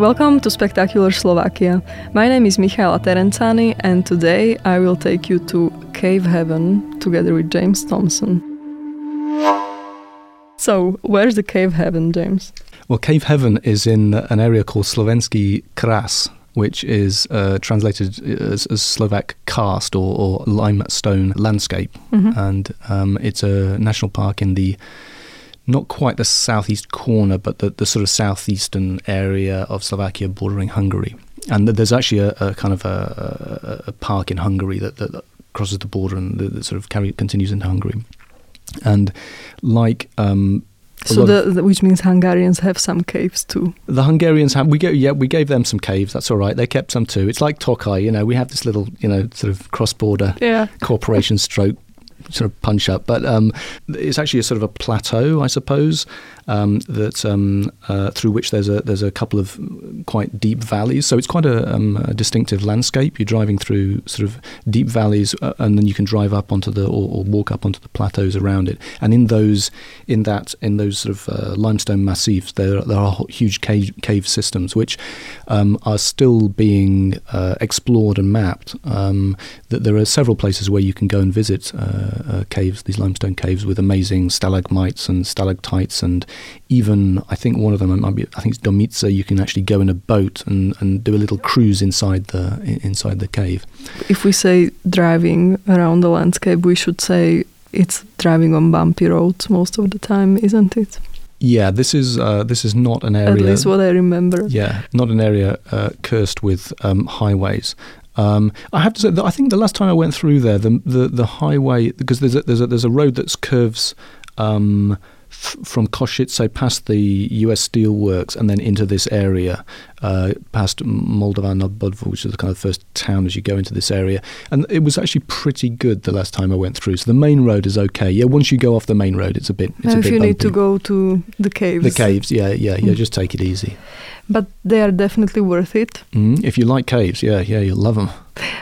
Welcome to Spectacular Slovakia. My name is Michaela Terenzani, and today I will take you to Cave Heaven together with James Thompson. So, where's the Cave Heaven, James? Well, Cave Heaven is in an area called Slovenský kras, which is uh, translated as, as, Slovak karst or, or limestone landscape. Mm-hmm. And um, it's a national park in the not quite the southeast corner, but the, the sort of southeastern area of Slovakia bordering Hungary. And there's actually a, a kind of a, a, park in Hungary that, that, crosses the border and that, that sort of carry, continues into Hungary. And like um, so the, the, which means Hungarians have some caves too. The Hungarians have we go yeah we gave them some caves that's all right they kept some too. It's like Tokaj you know we have this little you know sort of cross border yeah. cooperation stroke sort of punch up, but um, it's actually a sort of a plateau, I suppose, um, that um, uh, through which there's a there's a couple of quite deep valleys. So it's quite a, um, a distinctive landscape. You're driving through sort of deep valleys, uh, and then you can drive up onto the or, or, walk up onto the plateaus around it. And in those in that in those sort of uh, limestone massifs, there there are huge cave, cave systems which um, are still being uh, explored and mapped. Um, that there are several places where you can go and visit uh, uh, caves, these limestone caves with amazing stalagmites and stalactites and even I think one of them might be I think it's Domica. You can actually go in a boat and, and do a little cruise inside the inside the cave. If we say driving around the landscape, we should say it's driving on bumpy roads most of the time, isn't it? Yeah, this is uh, this is not an area. At least what I remember. Yeah, not an area uh, cursed with um, highways. Um, I have to say that I think the last time I went through there, the the, the highway because there's a, there's a, there's a road that curves. Um, from Košice past the U.S. Steel Works and then into this area, uh, past Moldava nad Bodvou, which is the kind of first town as you go into this area. And it was actually pretty good the last time I went through. So the main road is okay. Yeah, once you go off the main road, it's a bit. It's if a bit you bumpy. need to go to the caves. The caves, yeah, yeah, yeah. Mm. Just take it easy. But they are definitely worth it. Mm, if you like caves, yeah, yeah, you'll love them.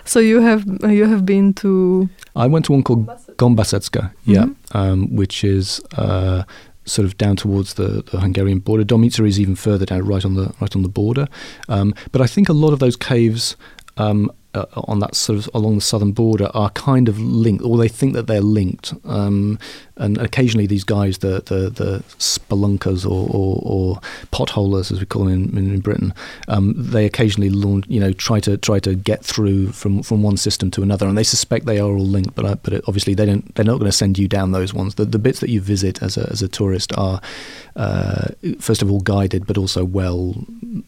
So you have you have been to. I went to one called Gombasecka, yeah, mm-hmm. um, which is uh, sort of down towards the, the, Hungarian border. Domica is even further down, right on the right on the border. Um, but I think a lot of those caves um, uh, on that sort of along the southern border are kind of linked, or they think that they're linked. Um, and occasionally, these guys, the the, the spelunkers or, or, or potholers, as we call them in, in Britain, um, they occasionally launch, you know try to try to get through from, from one system to another, and they suspect they are all linked. But uh, but it, obviously, they don't. They're not going to send you down those ones. The the bits that you visit as a as a tourist are uh, first of all guided, but also well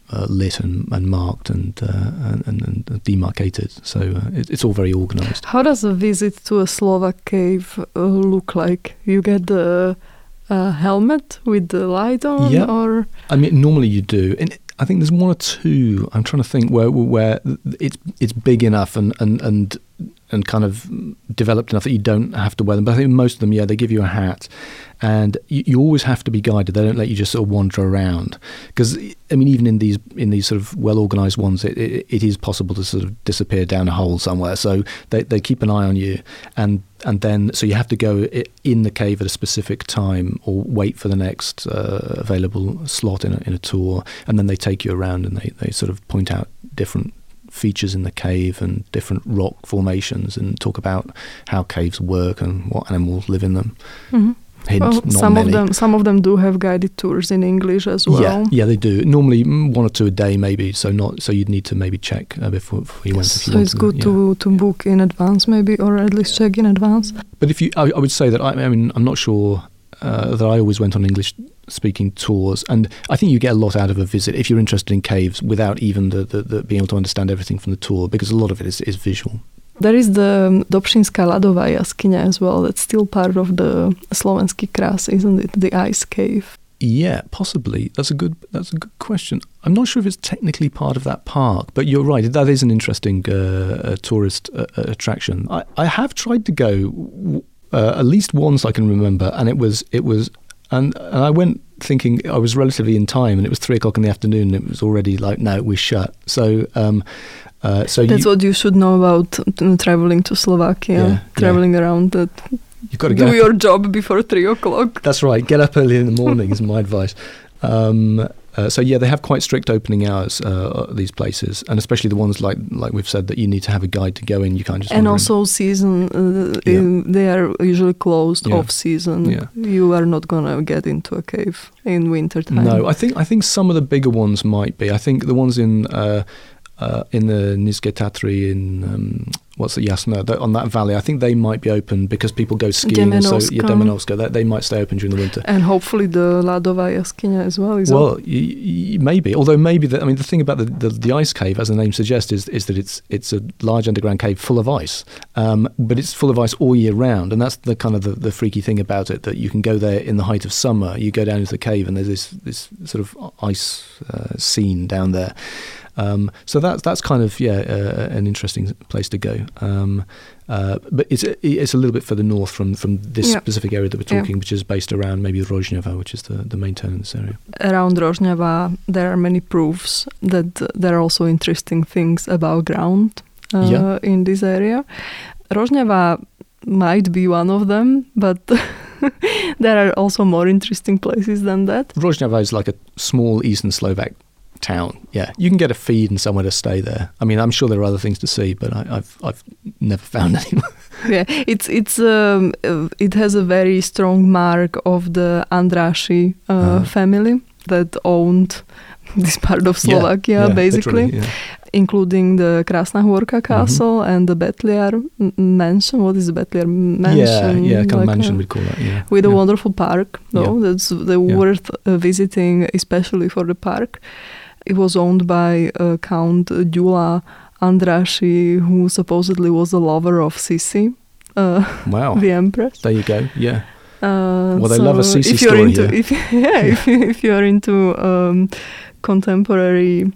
uh, lit and, and marked and, uh, and, and demarcated. So uh, it, it's all very organised. How does a visit to a Slovak cave uh, look like? You get the helmet with the light on, yeah. or I mean, normally you do. And I think there's one or two. I'm trying to think where where it's it's big enough and and and and kind of developed enough that you don't have to wear them. But I think most of them, yeah, they give you a hat, and you, you always have to be guided. They don't let you just sort of wander around because I mean, even in these in these sort of well organised ones, it, it, it is possible to sort of disappear down a hole somewhere. So they they keep an eye on you, and and then so you have to go in the cave at a specific time or wait for the next uh, available slot in a, in a tour, and then they take you around and they they sort of point out different features in the cave and different rock formations and talk about how caves work and what animals live in them. Mm-hmm. Hint, well, some many. of them, some of them do have guided tours in English as well. Yeah, yeah, they do. Normally mm, one or two a day, maybe. So not so you'd need to maybe check uh, before, before, you went. So it's good yeah. to to book in advance, maybe, or at least check in advance. But if you, I, I would say that I, I mean, I'm not sure uh, that I always went on English speaking tours, and I think you get a lot out of a visit if you're interested in caves without even the, the, the being able to understand everything from the tour because a lot of it is, is visual. There is the Dobšinská ľadová jaskyňa as well. That's still part of the Slovenský kras, isn't it? The ice cave. Yeah, possibly. That's a good. That's a good question. I'm not sure if it's technically part of that park, but you're right. That is an interesting uh, tourist uh, attraction. I, I have tried to go uh, at least once I can remember, and it was it was and, and I went thinking I was relatively in time, and it was three o'clock in the afternoon. And it was already like no, we're shut. So. Um, uh, so that's you, what you should know about traveling to Slovakia, yeah, traveling yeah. around. That you've got to do your job before three o'clock. That's right. Get up early in the morning is my advice. Um, uh, so yeah, they have quite strict opening hours. Uh, these places, and especially the ones like like we've said that you need to have a guide to go in. You can't just and also in. season. Uh, yeah. in, they are usually closed yeah. off season. Yeah. you are not gonna get into a cave in winter time. No, I think I think some of the bigger ones might be. I think the ones in uh, uh, in the Tatry in um, what's the Jasna on that valley. I think they might be open because people go skiing. So yeah, Demänovská, they, they, might stay open during the winter. And hopefully the Ľadová Jaskyňa as well. Is well, y- y- maybe. Although maybe the, I mean the thing about the, the, the ice cave, as the name suggests, is is that it's it's a large underground cave full of ice, um, but it's full of ice all year round, and that's the kind of the, the freaky thing about it that you can go there in the height of summer. You go down into the cave and there's this this sort of ice uh, scene down there. Um, so that's that's kind of yeah uh, an interesting place to go. Um, uh, but it's it's a little bit further north from from this specific area that we're talking, which is based around maybe Rožňava, which is the, the main town in this area. Around Rožňava, there are many proofs that there are also interesting things about ground uh, yeah. in this area. Rožňava might be one of them, but there are also more interesting places than that. Rožňava is like a small Eastern Slovak town. Yeah, you can get a feed and somewhere to stay there. I mean, I'm sure there are other things to see, but I, have I've never found any. yeah, it's it's um, it has a very strong mark of the Andrassy uh, uh family that owned this part of Slovakia, yeah, basically. Yeah. Including the Krasna Horka mm-hmm. castle mm-hmm. and the Betliar mansion. What is the Betliar mansion? Yeah, yeah, kind like of mansion we call that. Yeah, with a wonderful park. No, that's the worth uh, visiting, especially for the park. It was owned by uh, Count Gyula Andrassy, who supposedly was a lover of Sisi. Uh, wow. the empress. There you go. Yeah. Uh, well, they so love a Sisi if you're story into, if, yeah, if, if you're into um, contemporary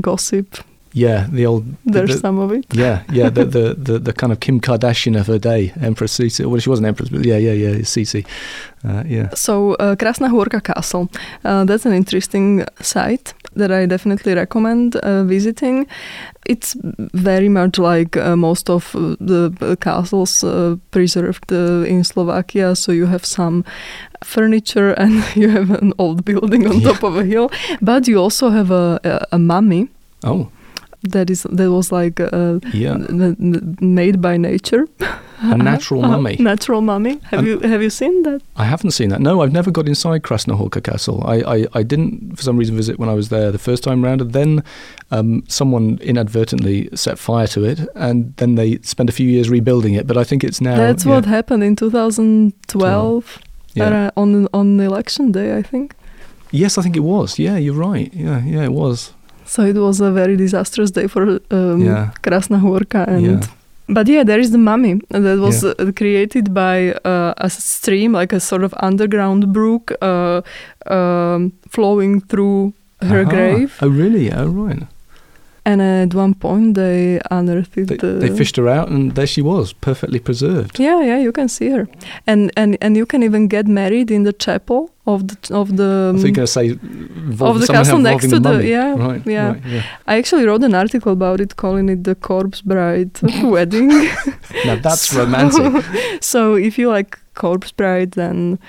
gossip, yeah, the old. There's the, some of it. Yeah, yeah, the, the, the, the, kind of Kim Kardashian of her day, Empress Sisi. Well, she wasn't Empress, but yeah, yeah, yeah, Sisi. Uh, yeah. So, uh, Krasna Horka Castle. Uh, that's an interesting site that I definitely recommend uh, visiting. It's very much like uh, most of the castles uh, preserved in Slovakia. So, you have some furniture and you have an old building on yeah. top of a hill, but you also have a, a, a mummy. Oh that is that was like uh, yeah. made by nature. A natural mummy. natural mummy. Have and you have you seen that? I haven't seen that. No, I've never got inside Krasnohorka Castle. I, I, I didn't for some reason visit when I was there the first time round, and then um, someone inadvertently set fire to it, and then they spent a few years rebuilding it. But I think it's now. That's yeah. what happened in 2012. Yeah. Uh, on on election day, I think. Yes, I think it was. Yeah, you're right. Yeah, yeah, it was. So it was a very disastrous day for um, yeah. Krasna Horka and. Yeah. But yeah, there is the mummy that was yeah. uh, created by uh, a stream, like a sort of underground brook, uh, um, flowing through her grave. Oh, really? Oh, right. And at one point, they unearthed. They, they, fished her out, and there she was, perfectly preserved. Yeah, yeah, you can see her, and and and you can even get married in the chapel of the of the. I think mm, I say of the castle next to the, the yeah right, yeah. Right, yeah. I actually wrote an article about it, calling it the corpse bride wedding. now that's so, romantic. So if you like corpse bride, then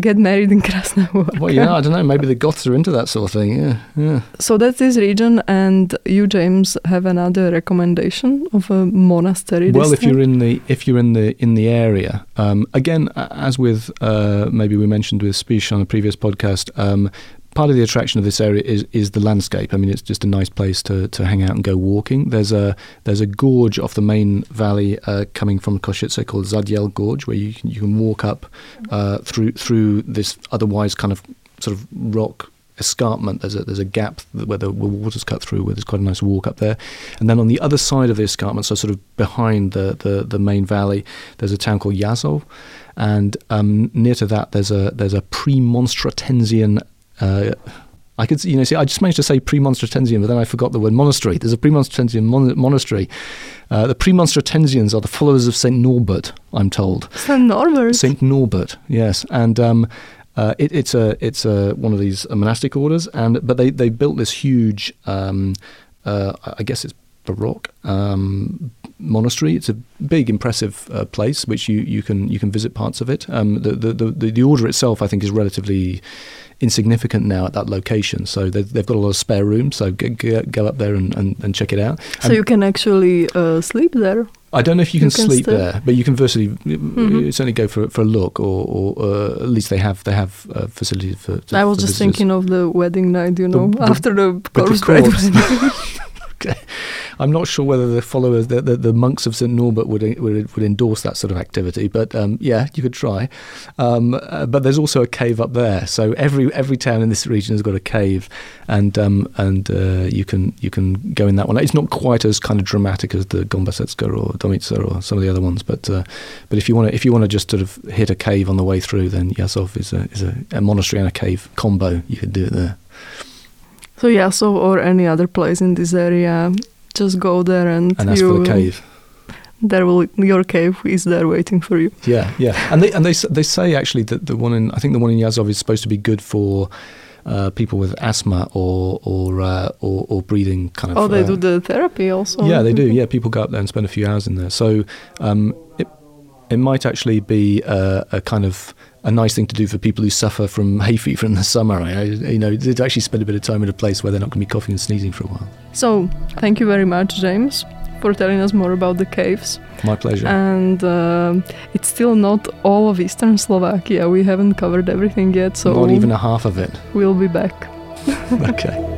get married in Krasnahorka. Well, yeah, I don't know. Maybe the Goths are into that sort of thing. Yeah, yeah. So that's this region, and you, James, have another recommendation of a monastery. Well, if time? you're in the if you're in the in the area, um, again, as with uh, maybe we mentioned with Spiš on a previous podcast, um, part of the attraction of this area is is the landscape. I mean, it's just a nice place to, to hang out and go walking. There's a there's a gorge off the main valley uh, coming from Košice called Zadiel Gorge, where you can, you can walk up uh, through through this otherwise kind of sort of rock escarpment. There's a there's a gap where the water's cut through, where there's quite a nice walk up there. And then on the other side of the escarpment, so sort of behind the the, the main valley, there's a town called Jasov, and um, near to that there's a there's a pre-Monstratensian uh, I could, you know, see, I just managed to say Premonstratensian, but then I forgot the word monastery. There's a Premonstratensian mon- monastery. Uh, the Premonstratensians are the followers of Saint Norbert, I'm told. Saint Norbert. Saint Norbert, yes, and um, uh, it, it's a it's a one of these monastic orders, and but they they built this huge, um, uh, I guess it's Baroque um, monastery. It's a big, impressive uh, place which you, you can you can visit parts of it. Um, the, the, the the order itself, I think, is relatively insignificant now at that location. So they've, they've got a lot of spare room. So go, go up there and, and, and, check it out. So and you can actually uh, sleep there. I don't know if you, you can, sleep there, but you can virtually mm-hmm. certainly go for for a look, or, or uh, at least they have they have uh, facilities for. I was for just visitors. thinking of the wedding night, you know, the, after the the okay. I'm not sure whether the followers, the, the, the monks of St Norbert would, would, would endorse that sort of activity, but um, yeah, you could try. Um, uh, but there's also a cave up there, so every every town in this region has got a cave, and um, and uh, you can you can go in that one. It's not quite as kind of dramatic as the Gombasecka or Domica or some of the other ones, but uh, but if you want to if you want to just sort of hit a cave on the way through, then Jasov is a is a, a monastery and a cave combo. You could do it there. So Jasov or any other place in this area just go there and, and ask for the cave. There will your cave is there waiting for you. Yeah, yeah, and they and they they say actually that the one in I think the one in Jasov is supposed to be good for. Uh, people with asthma or or, uh, or, or breathing kind of. Oh, they uh, do the therapy also. Yeah, they do. Yeah, people go up there and spend a few hours in there. So um, it it might actually be a, a kind of a nice thing to do for people who suffer from hay fever in the summer. I, you know, to actually spend a bit of time in a place where they're not going to be coughing and sneezing for a while. So, thank you very much, James, for telling us more about the caves. My pleasure. And uh, it's still not all of Eastern Slovakia. We haven't covered everything yet, so not even a half of it. We'll be back. okay.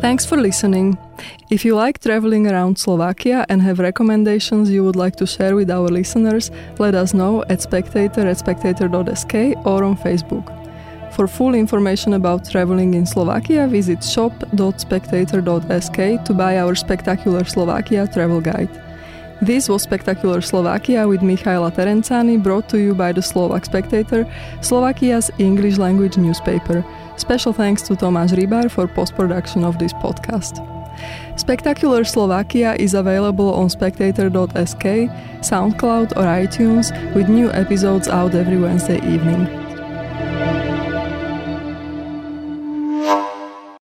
Thanks for listening. If you like traveling around Slovakia and have recommendations you would like to share with our listeners, let us know at spectator at spectator.sk or on Facebook. For full information about traveling in Slovakia, visit shop.spectator.sk to buy our Spectacular Slovakia travel guide. This was Spectacular Slovakia with Michaela Terenzani, brought to you by the Slovak Spectator, Slovakia's English language newspaper. Special thanks to Tomáš Rybar for post production of this podcast. Spectacular Slovakia is available on spectator.sk, SoundCloud, or iTunes, with new episodes out every Wednesday evening.